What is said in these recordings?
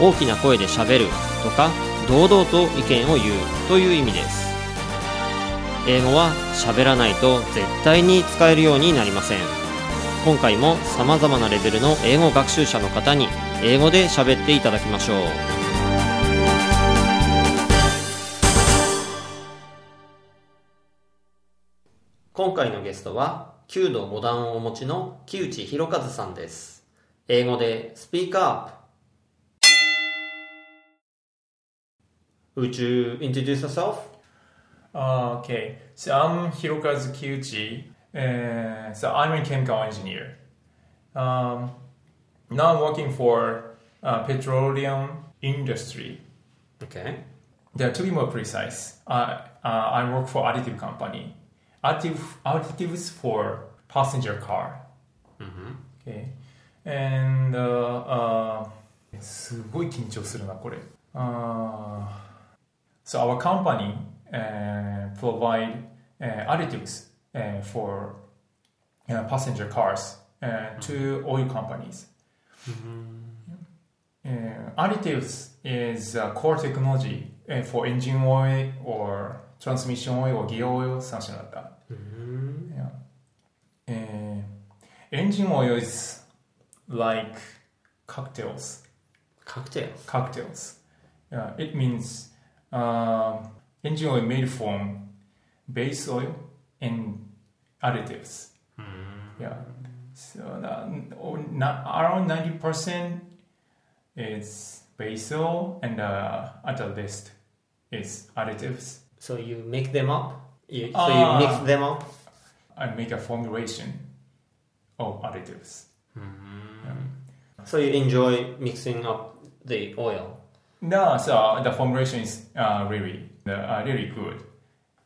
大きな声でしゃべるとか堂々と意見を言うという意味です。英語は喋らないと絶対に使えるようになりません。今回も様々なレベルの英語学習者の方に英語で喋っていただきましょう。今回のゲストは9度5段をお持ちの木内博和さんです。英語でスピーカー Would you introduce yourself? Uh, okay, so I'm Hirokazu Kiuchi. Uh, so I'm a chemical engineer. Um, now I'm working for uh, petroleum industry. Okay. There, to be more precise, uh, uh, I work for additive company. Additive, additives for passenger car. Okay. And uh, uh, すごい緊張するなこれ。Uh, so our company uh, provide additives uh, for uh, passenger cars to oil companies. Uh, additives is a core technology for engine oil or transmission oil or gear oil, something like that. Yeah. Uh, engine oil is like cocktails. Cocktail. Cocktails. Yeah, it means um, engine oil made from base oil and additives. Yeah. So oh, around ninety percent is base oil, and uh, at the list is additives. So you make them up? You, so Ah. you mix them up? I make a formulation of additives. So you enjoy mixing up the oil? No, so the formulation is uh, really uh, really good.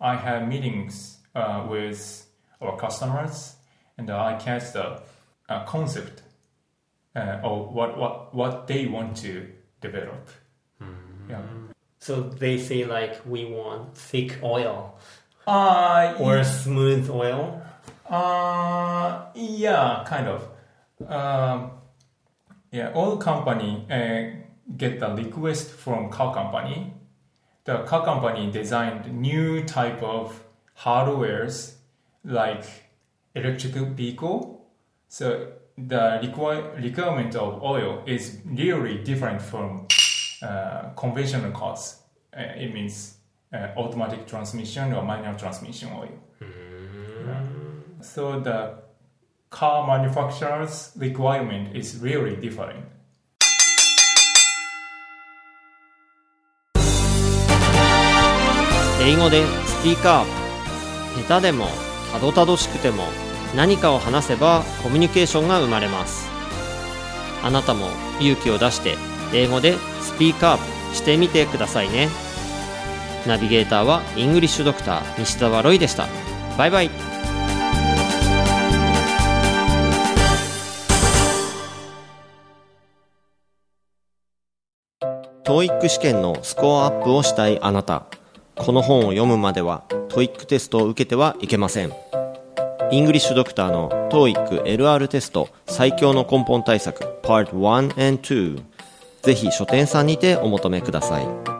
I have meetings uh, with our customers, and I catch the uh, concept uh, of what, what what they want to develop. Yeah. So they say like we want thick oil Uh, or smooth oil? Uh, yeah, kind of. Um, yeah, all company uh, get the request from car company. The car company designed new type of hardwares like electric vehicle. So the require, requirement of oil is really different from uh, conventional cars. Uh, it means uh, automatic transmission or manual transmission oil. So the car manufacturer's requirement is really different. 英語でスピーカー。下手でもたどたどしくても何かを話せばコミュニケーションが生まれます。あなたも勇気を出して英語でスピーカーしてみてくださいね。ナビゲーターはイングリッシュドクター西澤ロイでした。バイバイ。TOEIC 試験のスコアアップをしたいあなた。この本を読むまでは TOEIC テストを受けてはいけません。イングリッシュドクターの TOEIC LR テスト最強の根本対策 Part 1 and 2ぜひ書店さんにてお求めください。